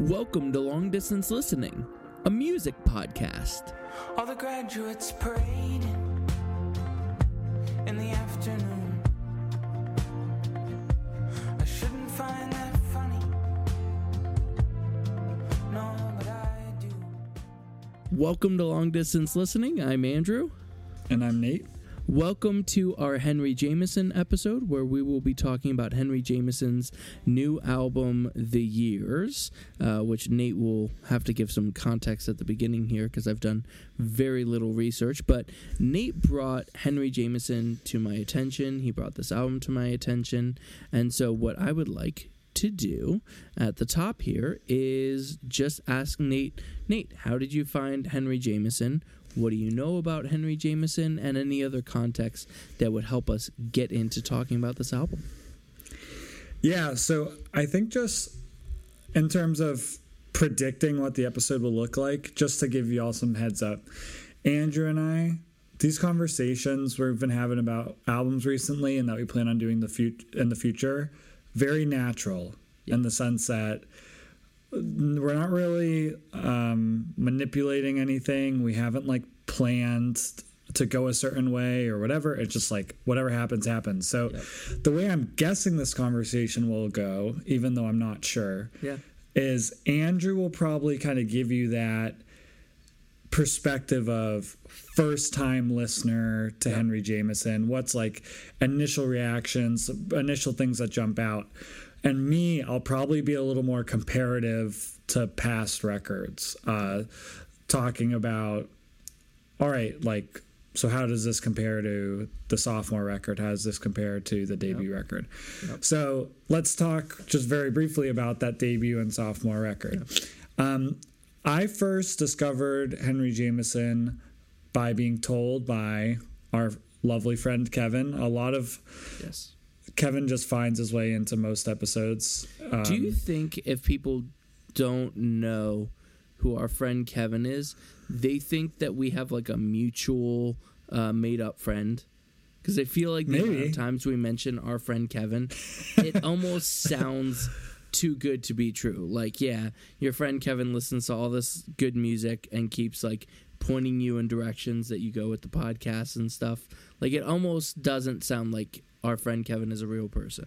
Welcome to Long Distance Listening, a music podcast. All the graduates parading in the afternoon. I shouldn't find that funny. No, but I do. Welcome to Long Distance Listening. I'm Andrew. And I'm Nate. Welcome to our Henry Jamison episode, where we will be talking about Henry Jamison's new album, The Years, uh, which Nate will have to give some context at the beginning here because I've done very little research. But Nate brought Henry Jamison to my attention. He brought this album to my attention. And so, what I would like to do at the top here is just ask Nate, Nate, how did you find Henry Jamison? What do you know about Henry Jamison and any other context that would help us get into talking about this album? Yeah, so I think just in terms of predicting what the episode will look like, just to give you all some heads up, Andrew and I, these conversations we've been having about albums recently and that we plan on doing the fut- in the future, very natural in the sense that we're not really um, manipulating anything. We haven't like planned to go a certain way or whatever. It's just like whatever happens, happens. So the way I'm guessing this conversation will go, even though I'm not sure, Yeah. is Andrew will probably kind of give you that perspective of first time listener to Henry Jamison. What's like initial reactions, initial things that jump out. And me, I'll probably be a little more comparative to past records, uh, talking about, all right, like, so how does this compare to the sophomore record? How does this compare to the debut record? So let's talk just very briefly about that debut and sophomore record. Um, I first discovered Henry Jamison by being told by our lovely friend Kevin. A lot of Yes. Kevin just finds his way into most episodes. Um, Do you think if people don't know who our friend Kevin is, they think that we have like a mutual uh, made up friend? Because I feel like the amount of times we mention our friend Kevin, it almost sounds too good to be true. Like, yeah, your friend Kevin listens to all this good music and keeps like pointing you in directions that you go with the podcast and stuff. Like, it almost doesn't sound like our friend Kevin is a real person.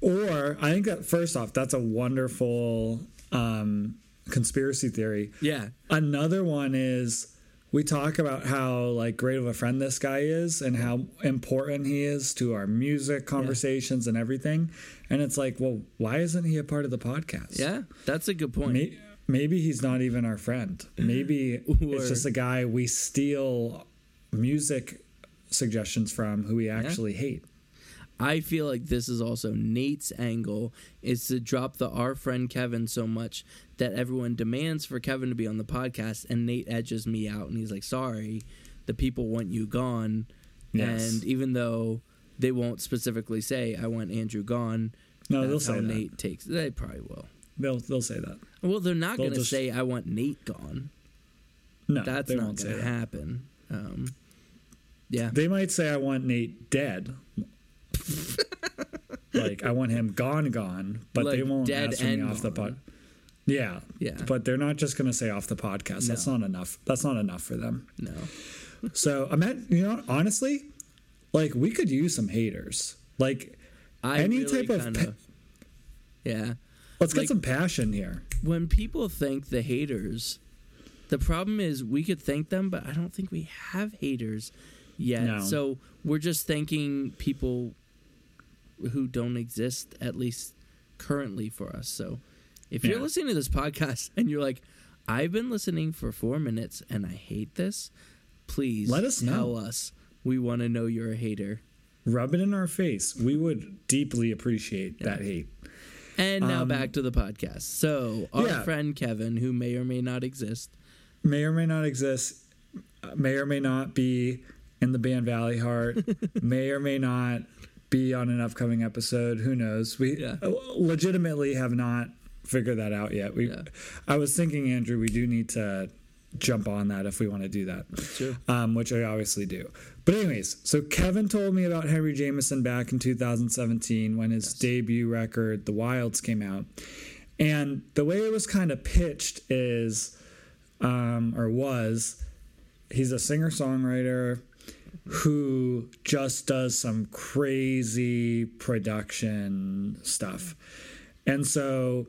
or I think that first off, that's a wonderful um, conspiracy theory. Yeah. Another one is we talk about how like great of a friend this guy is and how important he is to our music conversations and everything. And it's like, well, why isn't he a part of the podcast? Yeah. That's a good point. May- Maybe he's not even our friend. Maybe Or- it's just a guy we steal music suggestions from who we actually hate. I feel like this is also Nate's angle is to drop the our friend Kevin so much that everyone demands for Kevin to be on the podcast and Nate edges me out and he's like, "Sorry, the people want you gone." Yes. And even though they won't specifically say I want Andrew gone, No, they'll say that. Nate takes. They probably will. They'll they'll say that. Well, they're not going to just- say I want Nate gone. No, That's they not going to that. happen. Um, yeah. They might say I want Nate dead. like I want him gone, gone, but they won't ask me off the pod. Yeah, Yeah. but they're not just going to say off the podcast. That's not enough. That's not enough for them. No. So I'm at you know honestly, like we could use some haters. Like I Any really type of pa- Yeah. let's get Like- some passion here. when people thank the haters, the problem is we could thank them, but I don't think we have haters yet. No. So we're just thanking people who don't exist, at least currently for us. So if you're listening to this podcast and you're like, I've been listening for four minutes and I hate this, please Let us know. tell us. We want to know you're a hater. Rub it in our face. We would deeply appreciate that hate. And now Um, back to the podcast. So our yeah. friend Kevin, who may or may not exist, may or may not exist, may or may not be in the band Valleyheart, may or may not be on an upcoming episode. Who knows? We Yeah. uh, legitimately have not figured that out yet. We, Yeah. I was thinking, Andrew, we do need to jump on that if we want to do that, um, which I obviously do. But anyways, so Kevin told me about Henry Jamison back in 2017 when his debut record, The Wilds, came out. And the way it was kind of pitched is, um, or was, he's a singer songwriter who just does some crazy production stuff. And so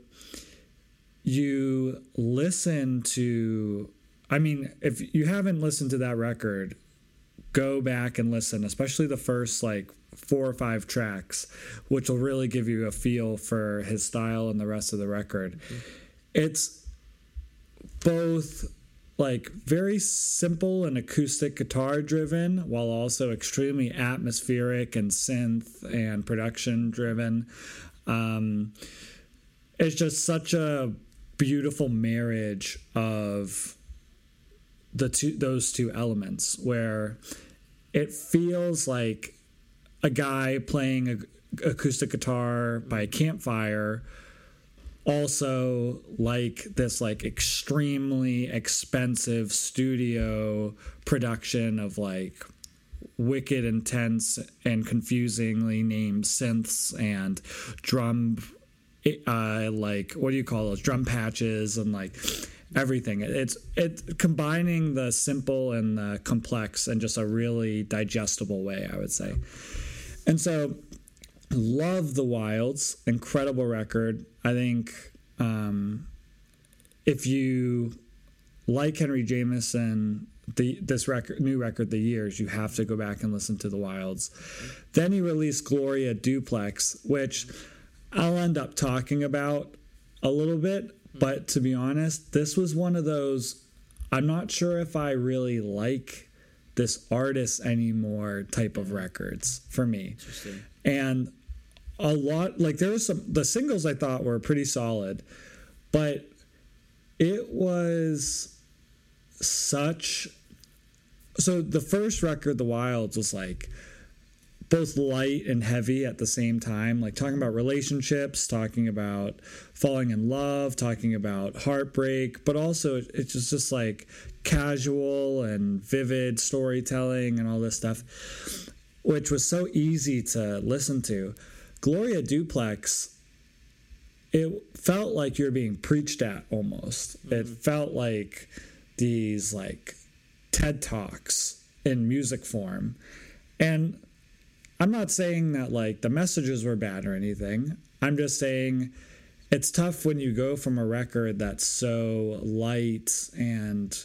you listen to, I mean, if you haven't listened to that record, go back and listen, especially the first like four or five tracks, which will really give you a feel for his style and the rest of the record. It's both like very simple and acoustic guitar driven while also extremely atmospheric and synth and production driven. Um, it's just such a beautiful marriage of the two those two elements where it feels like a guy playing a acoustic guitar by a campfire also like this like extremely expensive studio production of like wicked intense and confusingly named synths and drum uh like what do you call those? Drum patches and like everything. It's it combining the simple and the complex in just a really digestible way i would say. And so love the wilds incredible record. I think um, if you like henry jamison the this record new record the years you have to go back and listen to the wilds. Then he released gloria duplex which i'll end up talking about a little bit but to be honest this was one of those i'm not sure if i really like this artist anymore type of records for me Interesting. and a lot like there was some the singles i thought were pretty solid but it was such so the first record the wilds was like both light and heavy at the same time like talking about relationships talking about falling in love talking about heartbreak but also it's just, just like casual and vivid storytelling and all this stuff which was so easy to listen to. Gloria duplex it felt like you're being preached at almost. It mm-hmm. felt like these like ted talks in music form. And I'm not saying that like the messages were bad or anything. I'm just saying it's tough when you go from a record that's so light and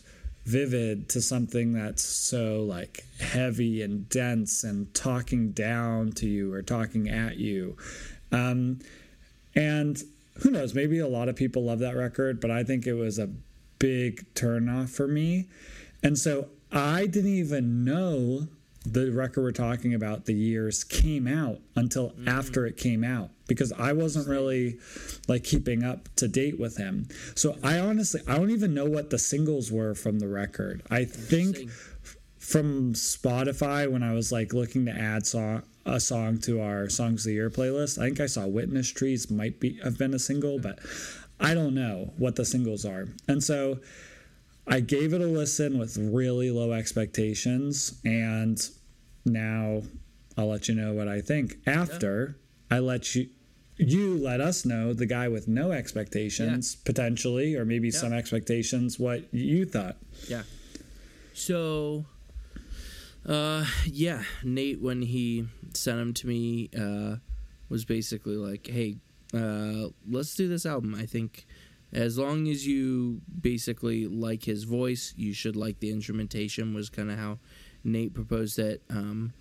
vivid to something that's so like heavy and dense and talking down to you or talking at you. Um, and who knows, maybe a lot of people love that record, but I think it was a big turnoff for me. And so I didn't even know the record we're talking about, the years, came out until mm-hmm. after it came out because I wasn't really like keeping up to date with him. So I honestly, I don't even know what the singles were from the record. I think from Spotify when I was like looking to add song a song to our songs of the year playlist. I think I saw Witness Trees might be have been a single, but I don't know what the singles are. And so I gave it a listen with really low expectations and now I'll let you know what I think after I let you you let us know the guy with no expectations potentially or maybe some expectations what you thought. Yeah. So, uh, yeah, Nate when he sent him to me, uh, was basically like, "Hey, uh, let's do this album. I think as long as you basically like his voice, you should like the instrumentation." Was kind of how Nate proposed it. Um,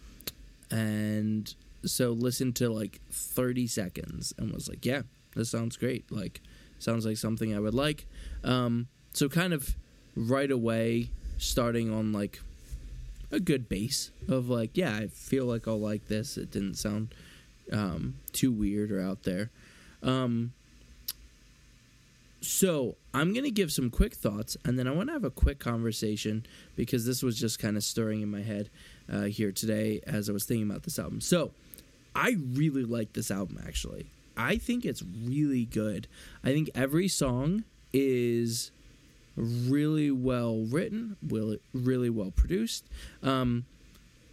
and so listened to like 30 seconds and was like, "Yeah, this sounds great. Like, sounds like something I would like." Um, so kind of right away starting on like a good base of like yeah i feel like i'll like this it didn't sound um, too weird or out there um, so i'm gonna give some quick thoughts and then i want to have a quick conversation because this was just kind of stirring in my head uh, here today as i was thinking about this album. So i really like this album actually. I think it's really good. I think every song is really well written, really well produced. Um,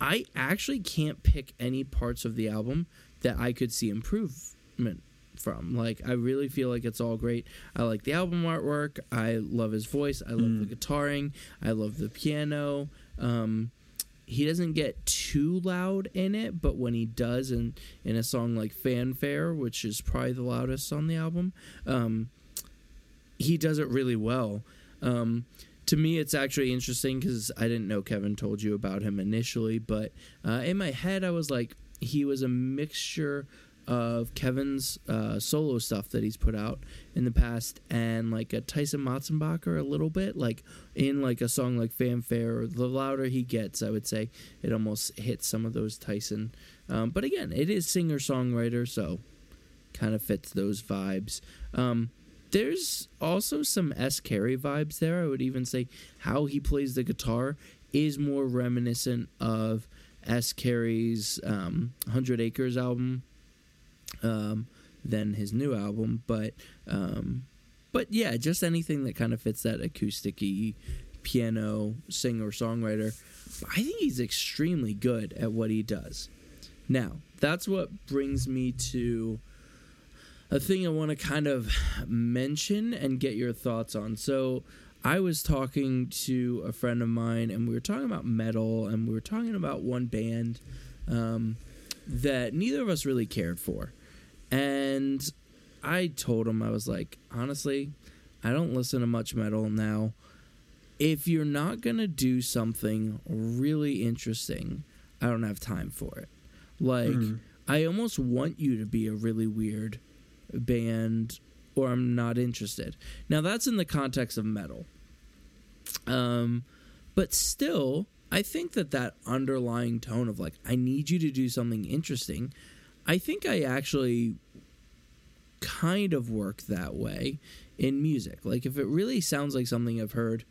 I actually can't pick any parts of the album that I could see improvement from. Like I really feel like it's all great. I like the album artwork. I love his voice. I love the guitaring. I love the piano. Um, he doesn't get too loud in it, but when he does, in in a song like "Fanfare," which is probably the loudest on the album, um, he does it really well. Um, to me, it's actually interesting because I didn't know Kevin told you about him initially, but uh, in my head, I was like, he was a mixture of Kevin's uh, solo stuff that he's put out in the past and like a Tyson Motsenbocker a little bit, like in like a song like Fanfare. The louder he gets, I would say it almost hits some of those Tyson. Um, but again, it is singer songwriter, so kind of fits those vibes. Um, there's also some S. Carey vibes there. I would even say how he plays the guitar is more reminiscent of S. Carey's um, Hundred Acres album um, than his new album, but um, but yeah, just anything that kind of fits that acousticy piano singer songwriter. I think he's extremely good at what he does. Now, that's what brings me to a thing I want to kind of mention and get your thoughts on. So, I was talking to a friend of mine, and we were talking about metal, and we were talking about one band um, that neither of us really cared for. And I told him, I was like, honestly, I don't listen to much metal now. If you're not going to do something really interesting, I don't have time for it. Like, I almost want you to be a really weird band or I'm not interested. Now that's in the context of metal. Um but still I think that that underlying tone of like I need you to do something interesting, I think I actually kind of work that way in music. Like if it really sounds like something I've heard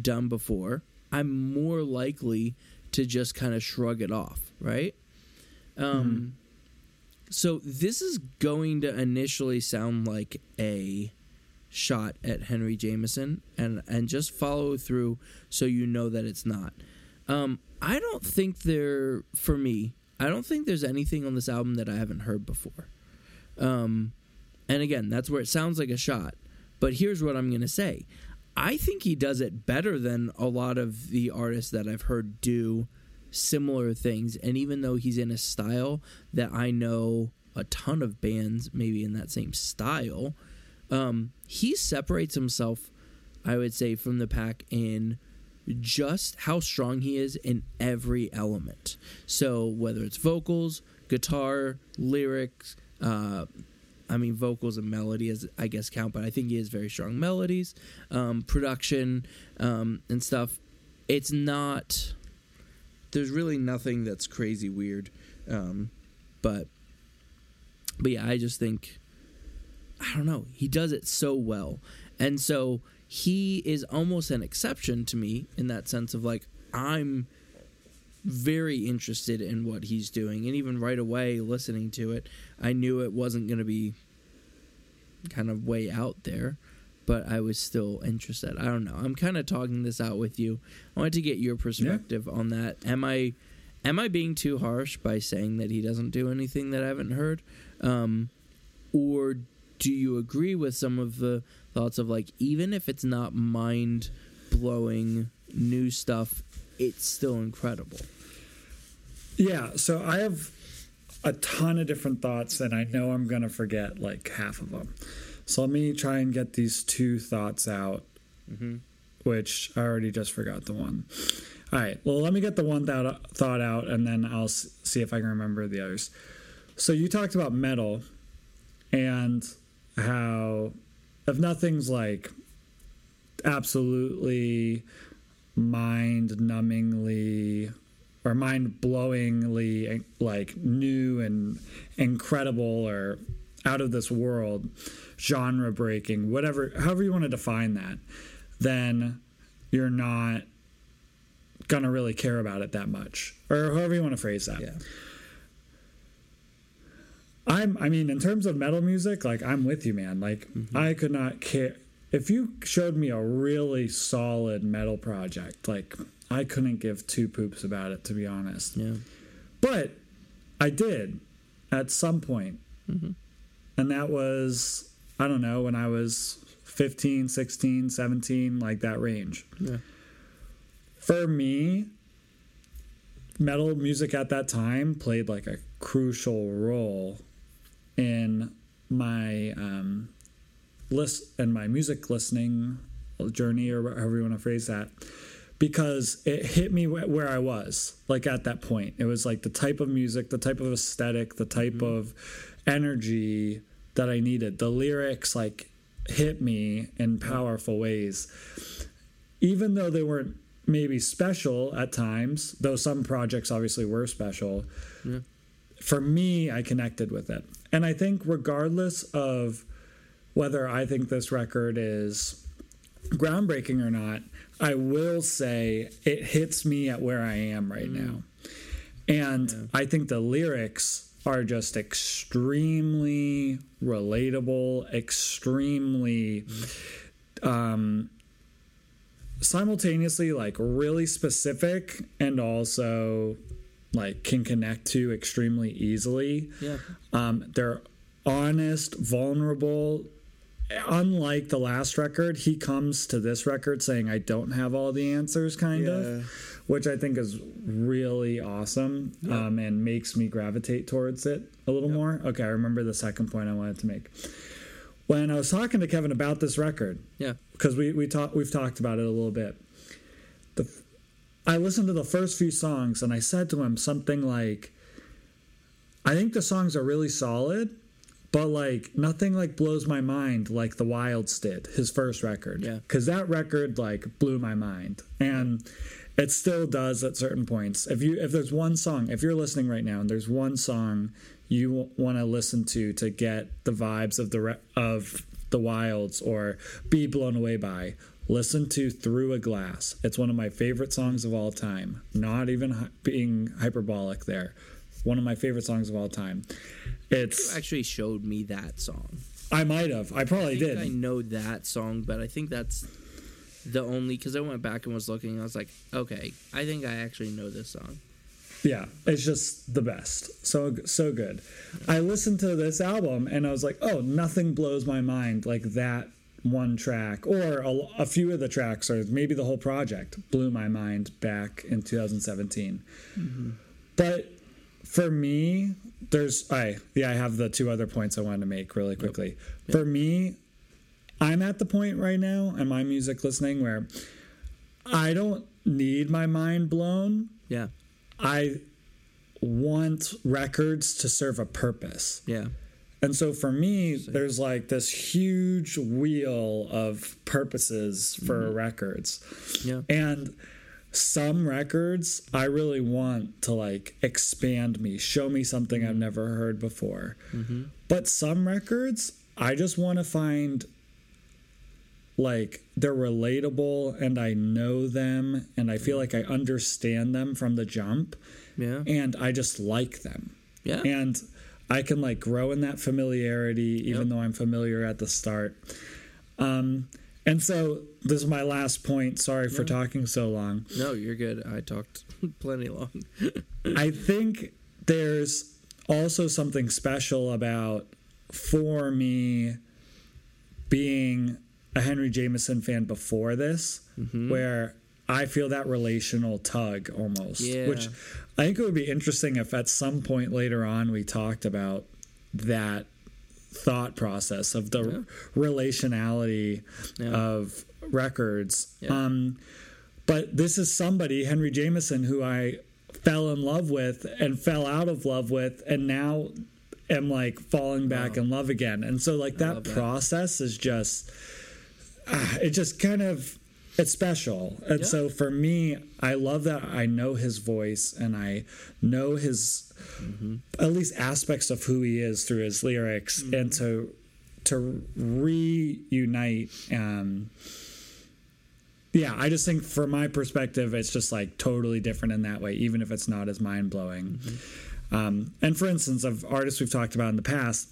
done before, I'm more likely to just kind of shrug it off, right? Um so this is going to initially sound like a shot at Henry Jamison and and just follow through so you know that it's not. Um, I don't think there for me. I don't think there's anything on this album that I haven't heard before. Um, and again, that's where it sounds like a shot. But here's what I'm going to say. I think he does it better than a lot of the artists that I've heard do similar things. And even though he's in a style that I know a ton of bands maybe in that same style, um, he separates himself, I would say, from the pack in just how strong he is in every element. So whether it's vocals, guitar, lyrics, uh, I mean vocals and melody as I guess count, but I think he has very strong melodies, um, production, um, and stuff. It's not. There's really nothing that's crazy weird, um, but but yeah, I just think I don't know. He does it so well. And so he is almost an exception to me in that sense of like I'm very interested in what he's doing and even right away listening to it, I knew it wasn't going to be kind of way out there, but I was still interested. I don't know. I'm kind of talking this out with you. I wanted to get your perspective on that. Am I am I being too harsh by saying that he doesn't do anything that I haven't heard? Um, or do you agree with some of the thoughts of like even if it's not mind blowing new stuff, it's still incredible? Yeah, so I have a ton of different thoughts, and I know I'm going to forget like half of them. So let me try and get these two thoughts out, mm-hmm. which I already just forgot the one. All right, well, let me get the one thought, thought out, and then I'll s- see if I can remember the others. So you talked about metal and how if nothing's like absolutely mind numbingly or mind blowingly like new and incredible or out of this world genre breaking whatever however you want to define that then you're not gonna really care about it that much. Or however you want to phrase that I'm I mean in terms of metal music, like I'm with you, man. Like mm-hmm. I could not care if you showed me a really solid metal project, like I couldn't give two poops about it to be honest. Yeah. But I did at some point. Mm-hmm. and that was I don't know when I was 15, 16, 17, like that range. Yeah. For me, metal music at that time played like a crucial role in my um, list and my music listening journey or however you want to phrase that because it hit me where I was like at that point. It was like the type of music the type of aesthetic the type mm-hmm. of energy that I needed. The lyrics like hit me in powerful ways. Even though they weren't maybe special at times though some projects obviously were special Yeah. for me, I connected with it. And I think, regardless of whether I think this record is groundbreaking or not, I will say it hits me at where I am right now. And I think the lyrics are just extremely relatable, extremely um, simultaneously like really specific and also like can connect to extremely easily. Yeah. Um, they're honest, vulnerable. Unlike the last record, he comes to this record saying, I don't have all the answers, kind Yeah. of, which I think is really awesome um, and makes me gravitate towards it a little more. Okay, I remember the second point I wanted to make. When I was talking to Kevin about this record, Yeah. because we we talked we've talked about it a little bit. The I listened to the first few songs and I said to him something like, "I think the songs are really solid, but like nothing like blows my mind like the Wilds did his first record. Yeah. because that record like blew my mind and." It still does at certain points. If you if there's one song, if you're listening right now and there's one song you want to listen to to get the vibes of the re- of the wilds or be blown away by listen to through a glass it's one of my favorite songs of all time not even hy- being hyperbolic there one of my favorite songs of all time it's Actually, showed me that song. i might have i probably I think did I know that song, but I think that's the only because I went back and was looking. And I was like, okay, I think I actually know this song. yeah it's just the best so so good i listened to this album and i was like oh nothing blows my mind like that one track or a, a few of the tracks or maybe the whole project blew my mind back in 2017 mm-hmm. but for me there's i yeah i have the two other points i wanted to make really quickly for me i'm at the point right now in my music listening where i don't need my mind blown Yeah. I want records to serve a purpose. Yeah. And so for me, there's like this huge wheel of purposes for mm-hmm. records. Yeah. And some records I really want to like expand me, show me something I've never heard before. But some records I just want to find like they're relatable and I know them and I feel like I understand them from the jump Yeah. and I just like them. Yeah. And I can like grow in that familiarity even Yep. though I'm familiar at the start. Um and so this is my last point. Sorry for talking so long. No, you're good. I talked plenty long. I think there's also something special about for me being a Henry Jamison fan before this, Mm-hmm. where I feel that relational tug almost. Yeah. Which I think it would be interesting if at some point later on we talked about that thought process of the relationality Yeah. of records. Yeah. Um, but this is somebody, Henry Jamison, who I fell in love with and fell out of love with, and now am like falling back Wow. in love again. And so, like, that that. process is just, ah, it just kind of, it's special. And Yeah. so, for me, I love that I know his voice and I know his, Mm-hmm. at least aspects of who he is through his lyrics, Mm-hmm. and to, to reunite, um, yeah, I just think from my perspective, it's just like totally different in that way, even if it's not as mind blowing. Um, and for instance, of artists we've talked about in the past,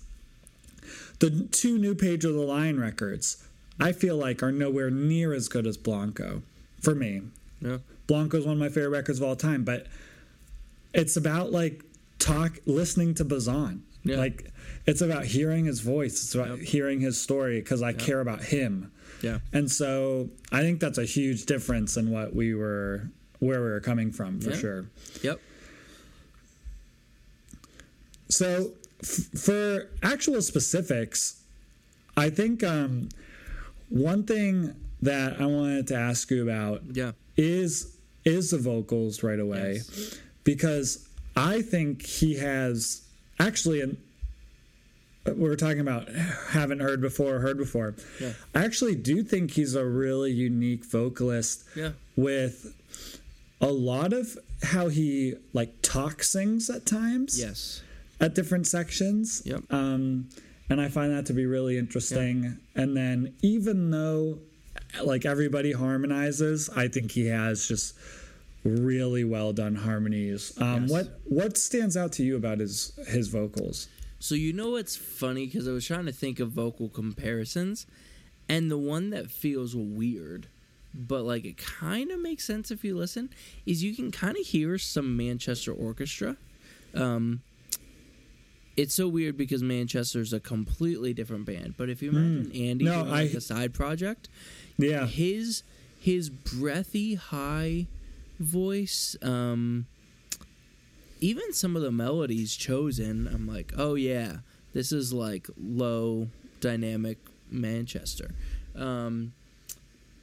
the two new Pedro the Lion records, I feel like are nowhere near as good as Blanco for me. Yeah. Blanco is one of my favorite records of all time, but it's about like talk listening to Bazan Yeah. Like it's about hearing his voice. It's about Yep. hearing his story because I care about him. Yeah. And so I think that's a huge difference in what we were where we were coming from for Yeah. sure. Yep. So f- for actual specifics, I think um, one thing that I wanted to ask you about Yeah. is is the vocals right away Yes. because I think he has actually an we were talking about haven't heard before heard before Yeah. I actually do think he's a really unique vocalist Yeah. with a lot of how he like talk sings at times Yes. at different sections. Yep. Um, and I find that to be really interesting. And then even though like everybody harmonizes, I think he has just really well done harmonies. Um, Yes. What what stands out to you about his his vocals? So you know what's funny because I was trying to think of vocal comparisons, and the one that feels weird, but like it kind of makes sense if you listen, is you can kind of hear some Manchester Orchestra. Um, it's so weird because Manchester's a completely different band, but if you imagine Andy No, doing like a side project, Yeah. his his breathy high voice um even some of the melodies chosen i'm like oh yeah this is like low dynamic manchester um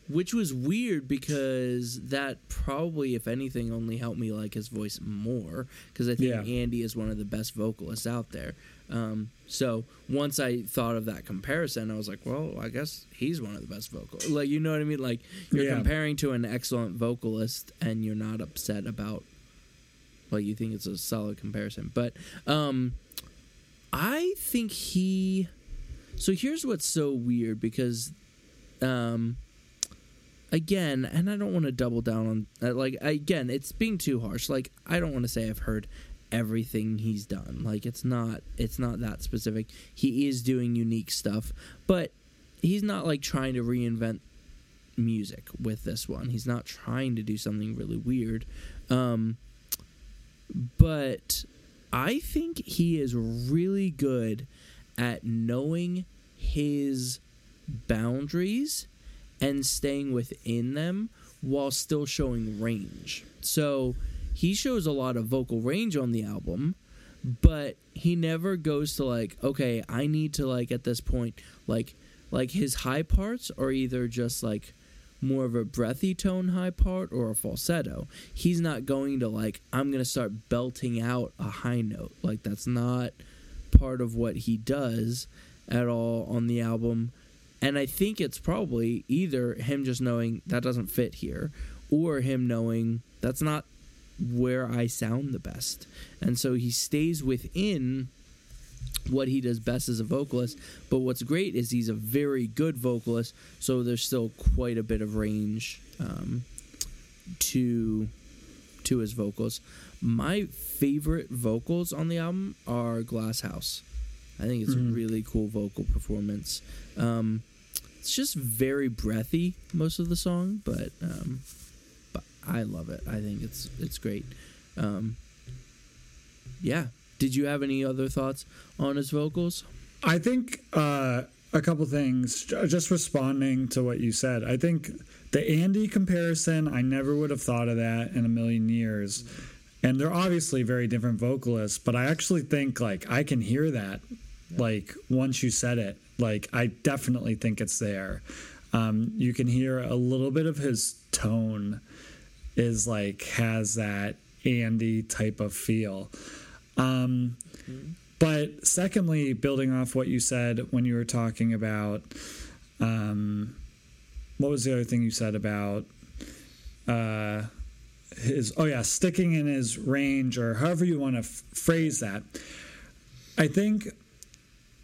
which was weird because that probably if anything only helped me like his voice more because i think Yeah. andy is one of the best vocalists out there um, so once I thought of that comparison, I was like, well, I guess he's one of the best vocalists. Like, you know what I mean? Like, you're Yeah. comparing to an excellent vocalist, and you're not upset about. Well, you think it's a solid comparison, but um, I think he. So here's what's so weird because, um, again, and I don't want to double down on uh, like again, it's being too harsh. Like I don't want to say I've heard everything he's done. Like it's not it's not that specific. He is doing unique stuff, but he's not like trying to reinvent music with this one. He's not trying to do something really weird. Um but I think he is really good at knowing his boundaries and staying within them while still showing range. So he shows a lot of vocal range on the album, but he never goes to like, okay, I need to like at this point like like his high parts are either just like more of a breathy tone high part or a falsetto. He's not going to like I'm going to start belting out a high note. Like that's not part of what he does at all on the album. And I think it's probably either him just knowing that doesn't fit here or him knowing that's not where I sound the best. And so he stays within what he does best as a vocalist. But what's great is he's a very good vocalist, so there's still quite a bit of range um, to to his vocals. My favorite vocals on the album are Glass House. I think it's a really cool vocal performance. Um, it's just very breathy most of the song, but um, but I love it. I think it's it's great. Um, yeah. Did you have any other thoughts on his vocals? I think uh, a couple things. Just responding to what you said, I think the Andy comparison. I never would have thought of that in a million years. And they're obviously very different vocalists, but I actually think like I can hear that. Like once you said it, like I definitely think it's there. Um, you can hear a little bit of his tone is like has that Andy type of feel. Um, but secondly, building off what you said when you were talking about, um, what was the other thing you said about uh, his? Oh yeah, sticking in his range, or however you want to f- phrase that. I think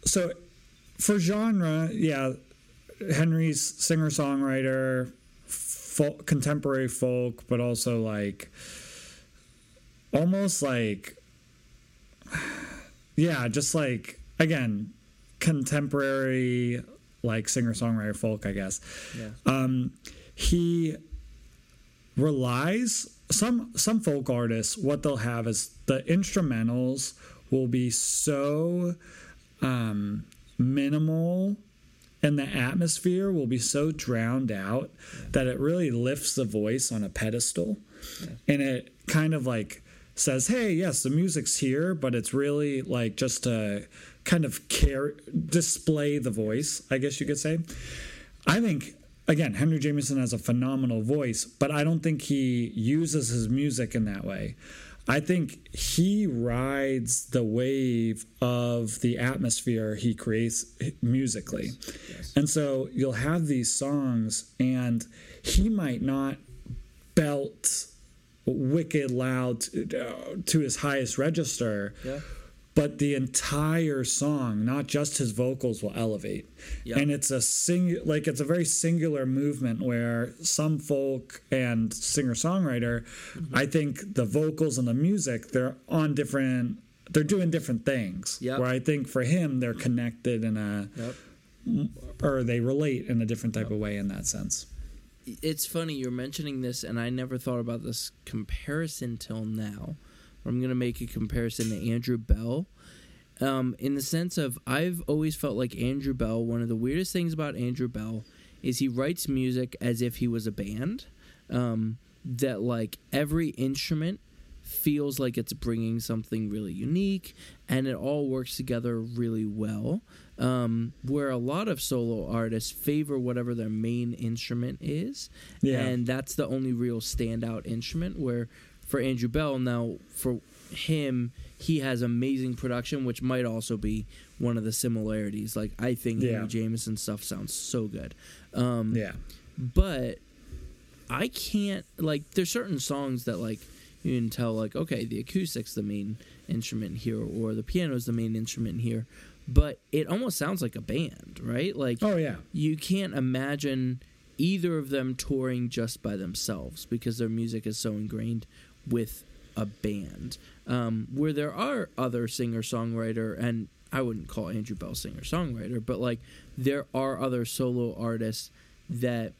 so. For genre, yeah, Henry's singer songwriter, folk, contemporary folk, but also like almost like yeah, just like again, contemporary like singer songwriter folk, I guess. Yeah. Um, he relies some some folk artists. What they'll have is the instrumentals will be so um, minimal and the atmosphere will be so drowned out that it really lifts the voice on a pedestal. And it kind of like says hey yes the music's here but it's really like just to kind of care display the voice i guess you could say. I think again henry jamison has a phenomenal voice but i don't think he uses his music in that way I think he rides the wave of the atmosphere he creates musically. And so you'll have these songs, and he might not belt wicked loud to, uh, to his highest register. Yeah. But the entire song, not just his vocals, will elevate, Yeah. and it's a sing like it's a very singular movement where some folk and singer songwriter, Mm-hmm. I think the vocals and the music they're on different, they're doing different things. Yep. Where I think for him they're connected in a, Yep. or they relate in a different type of way in that sense. It's funny you're mentioning this, and I never thought about this comparison till now. I'm going to make a comparison to Andrew Belle. Um, in the sense of, I've always felt like Andrew Belle, one of the weirdest things about Andrew Belle is he writes music as if he was a band. Um, that, like, every instrument feels like it's bringing something really unique and it all works together really well. Um, where a lot of solo artists favor whatever their main instrument is, Yeah. and that's the only real standout instrument. Where for Andrew Belle, now for him, he has amazing production, which might also be one of the similarities. Like I think Yeah. Henry Jamison stuff sounds so good. Um, Yeah. but I can't like there's certain songs that like you can tell like okay the acoustic's the main instrument here or the piano's the main instrument here but it almost sounds like a band right like Oh yeah. you can't imagine either of them touring just by themselves because their music is so ingrained with a band. Um, where there are other singer songwriter, and I wouldn't call Andrew Belle singer songwriter, but like there are other solo artists that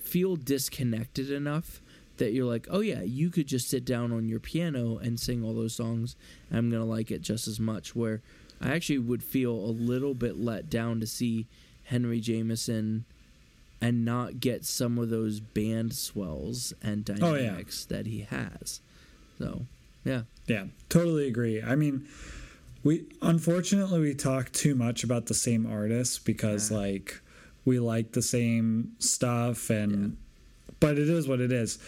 feel disconnected enough that you're like, oh yeah, you could just sit down on your piano and sing all those songs. And I'm gonna like it just as much. Where I actually would feel a little bit let down to see Henry Jamison and not get some of those band swells and Oh, yeah. dynamics that he has. So, yeah, Yeah, totally agree. I mean, we unfortunately we talk too much about the same artists because Yeah. like we like the same stuff and but it is what it is.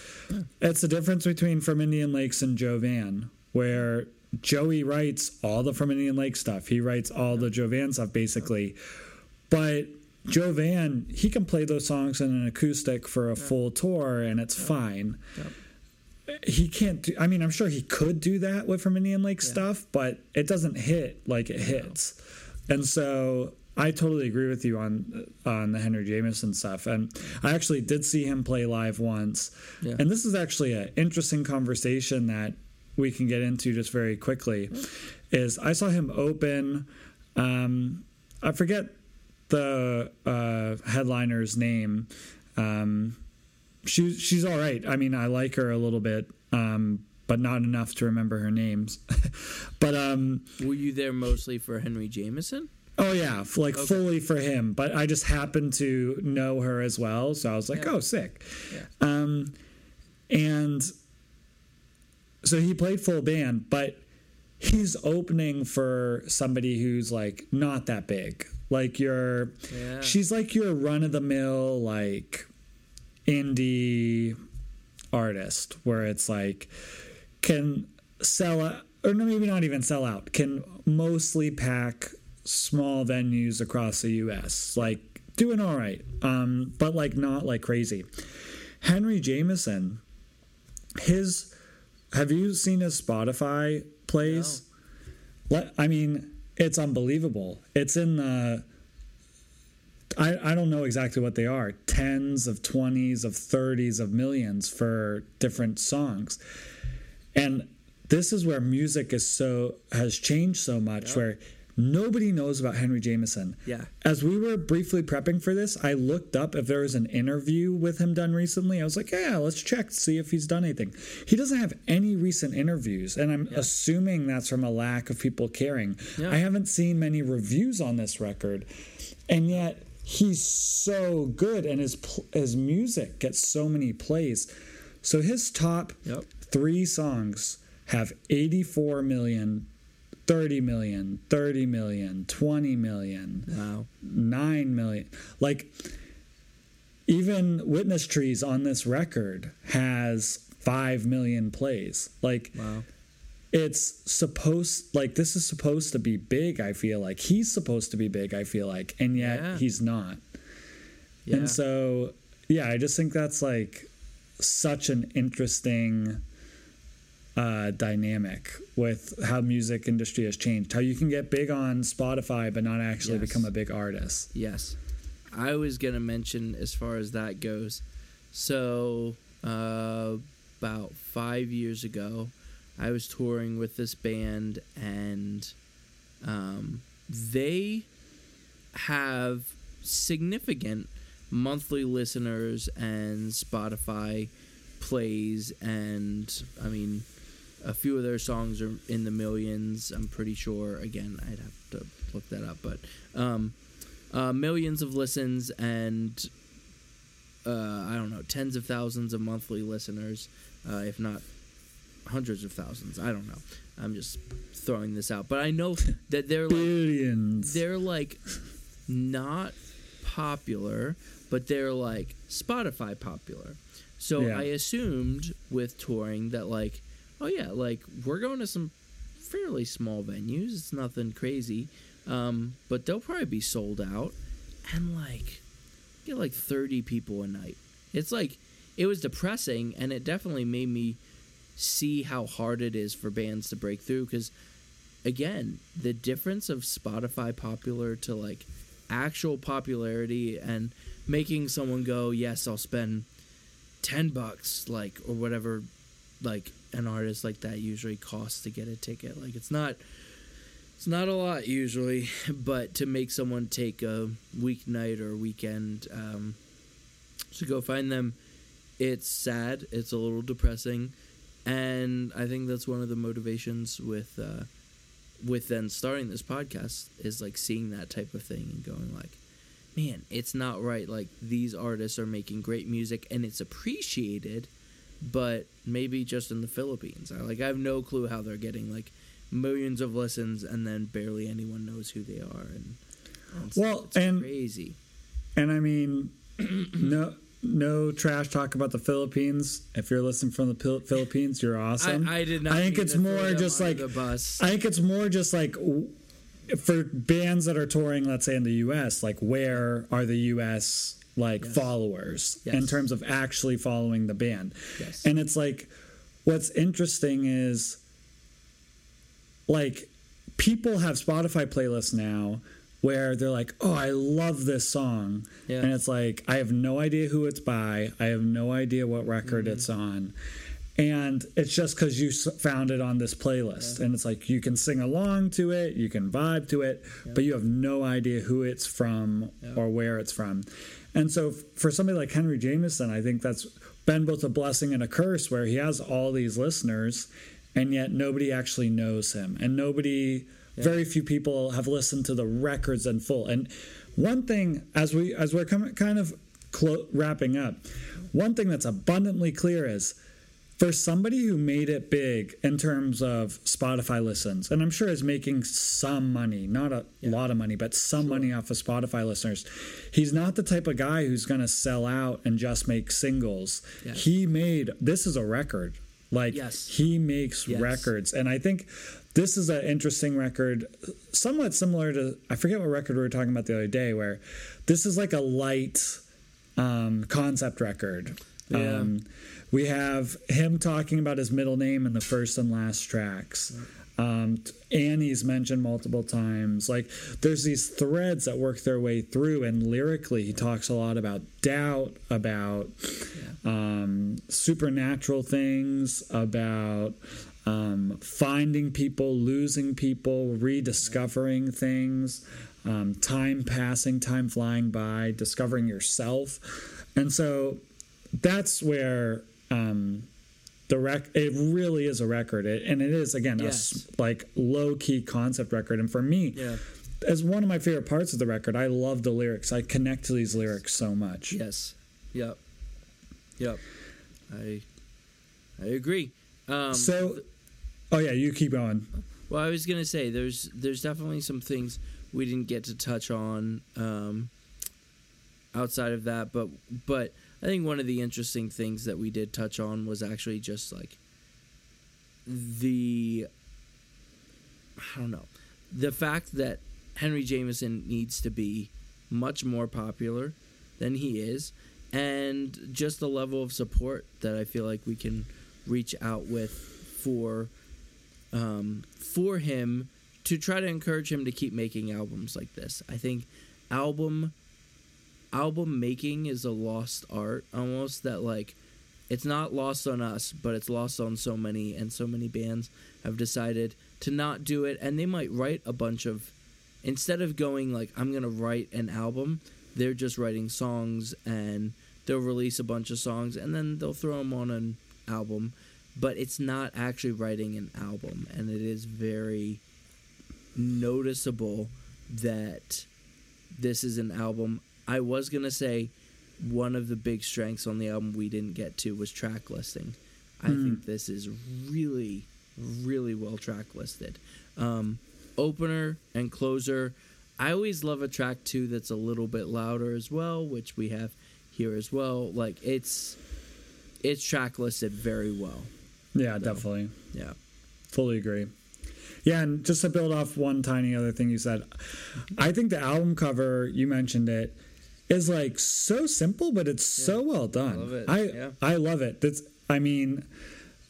It's the difference between From Indian Lakes and Joe Van, where Joey writes all the From Indian Lake stuff. He writes all the Joe Van stuff basically. But Joe Van, he can play those songs in an acoustic for a full tour and it's fine he can't do i mean i'm sure he could do that with from indian lake stuff but it doesn't hit like it hits. And so i totally agree with you on on the henry jamison stuff. And i actually did see him play live once. Yeah. and this is actually an interesting conversation that we can get into just very quickly is i saw him open um i forget the uh headliner's name um she she's all right. I mean, I like her a little bit, um, but not enough to remember her names. but um, were you there mostly for Henry Jamison? oh yeah, f- like fully for him. But I just happened to know her as well, so I was like, Yeah. oh, sick. Yeah. Um, and so he played full band, but he's opening for somebody who's like not that big. Like you're, Yeah. she's like your run of the mill like indie artist where it's like can sell out or maybe not even sell out can mostly pack small venues across the US like doing all right um but like not like crazy. Henry Jamison his have you seen his Spotify plays? Let, I mean it's unbelievable. It's in the I, I don't know exactly what they are tens of 20s of 30s of millions for different songs and this is where music is so has changed so much where nobody knows about Henry Jamison. Yeah. As we were briefly prepping for this, I looked up if there was an interview with him done recently. I was like, yeah, let's check see if he's done anything. He doesn't have any recent interviews, and I'm assuming that's from a lack of people caring. Yeah. I haven't seen many reviews on this record, and yet he's so good, and his his music gets so many plays. So his top Yep. three songs have 84 million 30 million 30 million 20 million Wow. 9 million like even witness trees on this record has 5 million plays like Wow. It's supposed like this is supposed to be big i feel like he's supposed to be big i feel like and yet Yeah. he's not Yeah. and so, yeah, I just think that's like such an interesting uh, dynamic with how music industry has changed. How you can get big on Spotify but not actually Yes. become a big artist. Yes. I was going to mention as far as that goes. So, uh, about five years ago, I was touring with this band, and um, they have significant monthly listeners and Spotify plays, and I mean, a few of their songs are in the millions. I'm pretty sure. Again, I'd have to look that up, but um, uh, millions of listens and uh, I don't know, tens of thousands of monthly listeners, uh, if not hundreds of thousands. I don't know. I'm just throwing this out, but I know that they're like Billions. they're like not popular, but they're like Spotify popular. So Yeah. I assumed with touring that like, oh yeah, like we're going to some fairly small venues. It's nothing crazy, um, but they'll probably be sold out, and like get like thirty people a night. It's like it was depressing, and it definitely made me see how hard it is for bands to break through because again, the difference of Spotify popular to like actual popularity and making someone go, yes, I'll spend 10 bucks, like, or whatever, like, an artist like that usually costs to get a ticket. Like, it's not. It's not a lot usually, but to make someone take a weeknight or weekend um, to go find them, it's sad. It's a little depressing, and I think that's one of the motivations with uh, with then starting this podcast is like seeing that type of thing and going like man it's not right like these artists are making great music and it's appreciated but maybe just in the philippines. I, like i have no clue how they're getting like millions of listens and then barely anyone knows who they are and, and Well, it's and- crazy. And I mean, no no trash talk about the Philippines. If you're listening from the Philippines, you're awesome. I, I did not I think it's more just like the bus I think it's more just like for bands that are touring, let's say in the U.S., like where are the U.S. like Yes. followers in terms of actually following the band? Yes. And it's like, what's interesting is like people have Spotify playlists now where they're like, "Oh, I love this song," Yeah. and it's like I have no idea who it's by, I have no idea what record Mm-hmm. it's on, and it's just because you found it on this playlist, and it's like you can sing along to it, you can vibe to it, but you have no idea who it's from or where it's from, and so for somebody like Henry Jamison, I think that's been both a blessing and a curse, where he has all these listeners, and yet nobody actually knows him, and nobody. Very few people have listened to the records in full. And one thing, as we as we're com- kind of clo- wrapping up, one thing that's abundantly clear is for somebody who made it big in terms of Spotify listens, and I'm sure is making some money, not a lot of money, but some money off of Spotify listeners. He's not the type of guy who's going to sell out and just make singles. He made this is a record. Like Yes. he makes Yes. records, and I think this is an interesting record, somewhat similar to I forget what record we were talking about the other day, where this is like a light um, concept record. Yeah. Um, we have him talking about his middle name in the first and last tracks. Um, Annie's mentioned multiple times. Like, there's these threads that work their way through, and lyrically, he talks a lot about doubt, about um, supernatural things, about um, finding people, losing people, rediscovering things, um, time passing, time flying by, discovering yourself. And so that's where um, the rec it really is a record it, and it is again a Yes. like low key concept record and for me Yeah. as one of my favorite parts of the record i love the lyrics i connect to these lyrics so much Yes. Yep. Yep. I I agree. Um, so oh yeah you keep going. Well, I was gonna say there's there's definitely some things we didn't get to touch on um, outside of that, but but I think one of the interesting things that we did touch on was actually just like the I don't know the fact that Henry Jamison needs to be much more popular than he is, and just the level of support that I feel like we can reach out with for um, for him to try to encourage him to keep making albums like this. I think album album making is a lost art almost that like it's not lost on us, but it's lost on so many and so many bands have decided to not do it and they might write a bunch of instead of going like I'm going to write an album, they're just writing songs and they'll release a bunch of songs and then they'll throw them on an album, but it's not actually writing an album and it is very noticeable that this is an album. I was going to say one of the big strengths on the album we didn't get to was track listing. I think this is really, really well track listed. Um, opener and closer. I always love a track too that's a little bit louder as well, which we have here as well. Like it's it's track listed very well. Yeah definitely. Yeah. fully agree. Yeah and just to build off one tiny other thing you said i think the album cover you mentioned it is like so simple but it's so well done. Love it, i yeah. i love it. That's i mean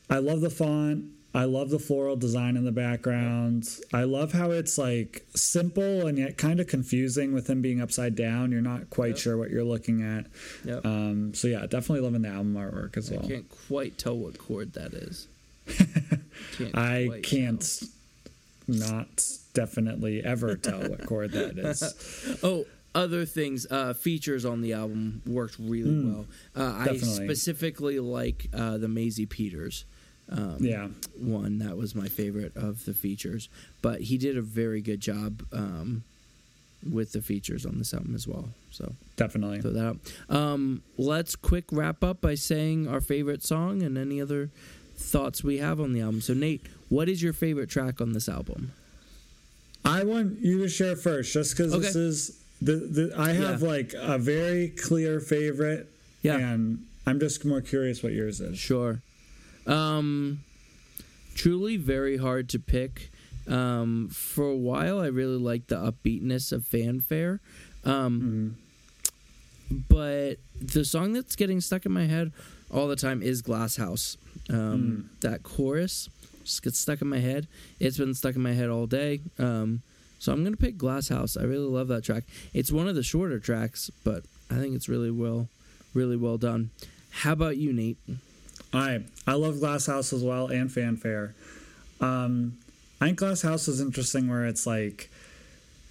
i love the font i love the floral design in the background i love how it's like simple and yet kind of confusing with him being upside down you're not quite Yep. sure what you're looking at Yep. um so yeah definitely loving the album artwork as I well can't quite tell what chord that is. Can't I can't not definitely ever tell what chord that is. Oh, other things, uh, features on the album worked really well. Uh, I specifically like uh, the Maisie Peters um, Yeah, one. That was my favorite of the features. But he did a very good job um, with the features on this album as well. So definitely. throw that out. Um, let's quick wrap up by saying our favorite song and any other thoughts we have on the album. So Nate, what is your favorite track on this album? I want you to share first, just because this is the, the I have Yeah. like a very clear favorite, Yeah. and I'm just more curious what yours is. Sure. Um, truly very hard to pick. Um, for a while, I really liked the upbeatness of Fanfare. Um, But the song that's getting stuck in my head all the time is Glass House. Um, That chorus just gets stuck in my head. It's been stuck in my head all day. Um, so I'm going to pick Glass House. I really love that track. It's one of the shorter tracks, but I think it's really well, really well done. How about you, Nate? I I love Glass House as well and Fanfare. Um, I think Glass House is interesting where it's like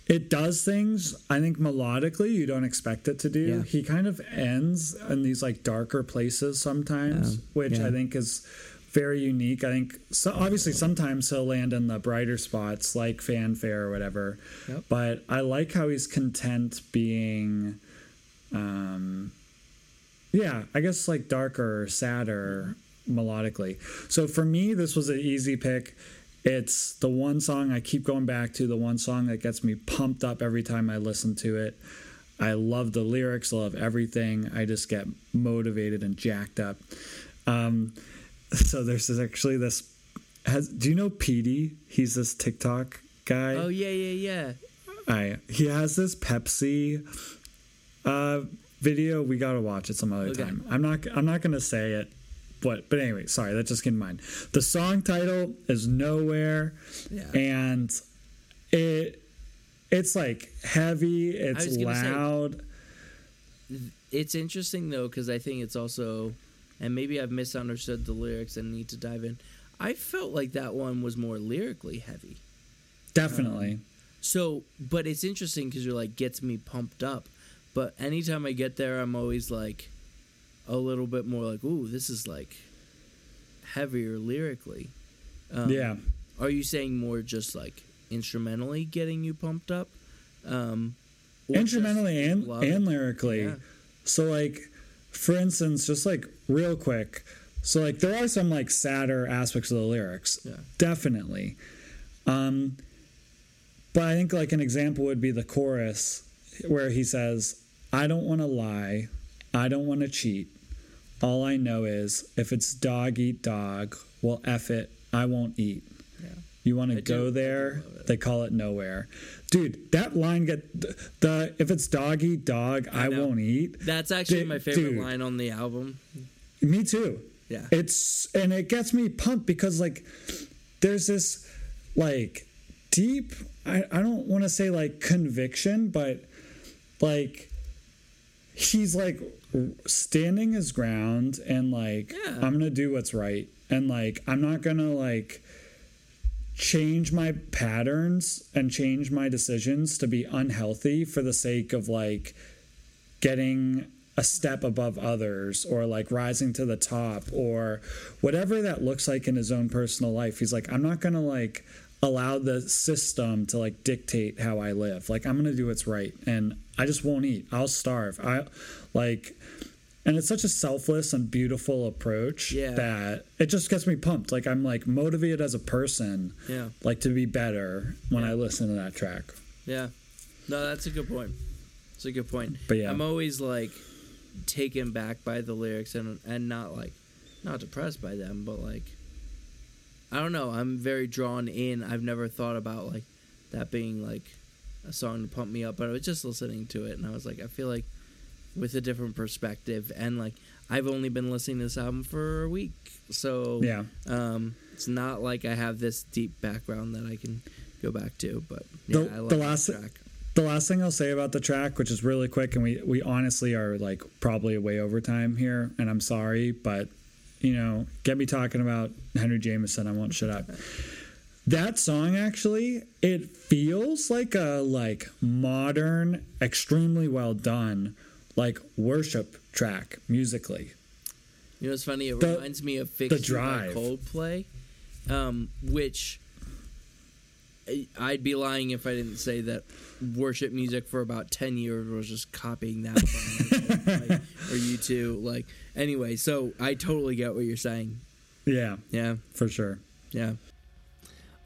it does things I think melodically you don't expect it to do. Yeah. He kind of ends in these like darker places sometimes, which Yeah. I think is very unique. I think so obviously sometimes he'll land in the brighter spots like Fanfare or whatever. Yep. But I like how he's content being um yeah, I guess like darker, sadder melodically. So for me, this was an easy pick. It's the one song I keep going back to, the one song that gets me pumped up every time I listen to it. I love the lyrics, I love everything. I just get motivated and jacked up. Um, so there's this, actually this. Has do you know Petey? He's this TikTok guy. Oh yeah, yeah, yeah. I he has this Pepsi uh, video. We gotta watch it some other Okay. time. I'm not I'm not gonna say it, but but anyway, sorry, that just came to mind. The song title is Nowhere, Yeah. and it it's like heavy. It's gonna say- loud. It's interesting though because I think it's also, and maybe I've misunderstood the lyrics and need to dive in. I felt like that one was more lyrically heavy. Definitely. Um, so, but it's interesting because you're like gets me pumped up. But anytime I get there, I'm always like a little bit more like, ooh, this is like heavier lyrically. Um, yeah. Are you saying more just like instrumentally getting you pumped up? Um, Instrumentally and and lyrically. Yeah. So like for instance, just like real quick. So like there are some like sadder aspects of the lyrics. Yeah. Definitely. Um but I think like an example would be the chorus where he says, I don't want to lie. I don't want to cheat. All I know is if it's dog eat dog, well F it, I won't eat. Yeah. You want to go do there? They call it nowhere, dude. That line get the if it's dog eat dog, I, know. won't eat. That's actually my favorite dude. line on the album. Me too. Yeah. It's and it gets me pumped because like there's this like deep I, I don't want to say like conviction, but like he's like standing his ground and like Yeah. I'm gonna do what's right and like I'm not gonna like change my patterns and change my decisions to be unhealthy for the sake of like getting a step above others or like rising to the top or whatever that looks like in his own personal life. He's like, I'm not going to like allow the system to like dictate how I live. Like, I'm to do what's right. And I just won't eat. I'll starve. I like, and it's such a selfless and beautiful approach Yeah. that it just gets me pumped. Like, I'm like motivated as a person, Yeah. like to be better when Yeah. I listen to that track. Yeah. No, that's a good point. It's a good point. But yeah. I'm always like taken back by the lyrics and and not like not depressed by them, but like I don't know. I'm very drawn in. I've never thought about like that being like a song to pump me up, but I was just listening to it and I was like, I feel like with a different perspective and like I've only been listening to this album for a week, so Yeah. um, it's not like I have this deep background that I can go back to. But yeah, The- I love the last- track. The last thing I'll say about the track, which is really quick, and we we honestly are like probably way over time here, and I'm sorry, but you know, get me talking about Henry Jamison, I won't shut up. That song actually, it feels like a like modern, extremely well done, like worship track musically. You know, it's funny. It The- reminds me of "Fix You" by. Coldplay, um, which I'd be lying if I didn't say that worship music for about ten years was just copying that from like, or U2. Like anyway, so I totally get what you're saying. Yeah, Yeah, for sure. yeah.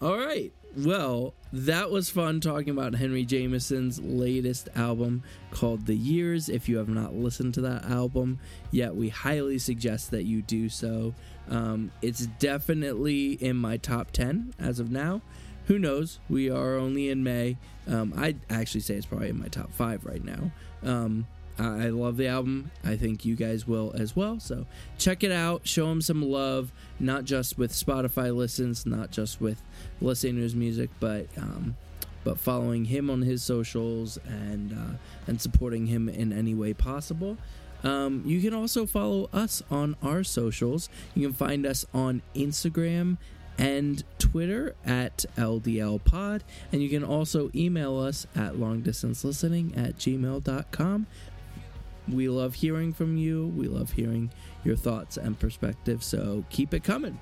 All right. Well, that was fun talking about Henry Jamison's latest album called The Years. If you have not listened to that album yet, we highly suggest that you do so. Um, it's definitely in my top 10 as of now. Who knows? We are only in May. Um, I'd actually say it's probably in my top five right now. Um, I love the album. I think you guys will as well. So check it out. Show him some love, not just with Spotify listens, not just with listening to his music, but um, but following him on his socials and uh, and supporting him in any way possible. Um, you can also follow us on our socials. You can find us on Instagram and Twitter at LDL Pod. And you can also email us at longdistancelistening at gmail.com. We love hearing from you. We love hearing your thoughts and perspectives. So keep it coming.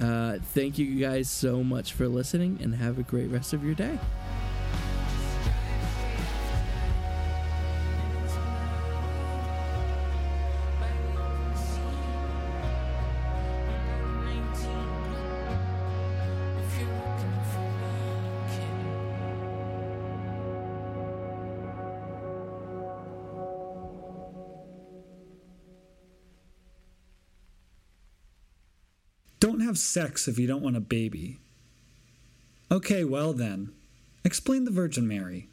Uh, thank you guys so much for listening and have a great rest of your day. Have sex if you don't want a baby. Okay, well then. Explain the Virgin Mary.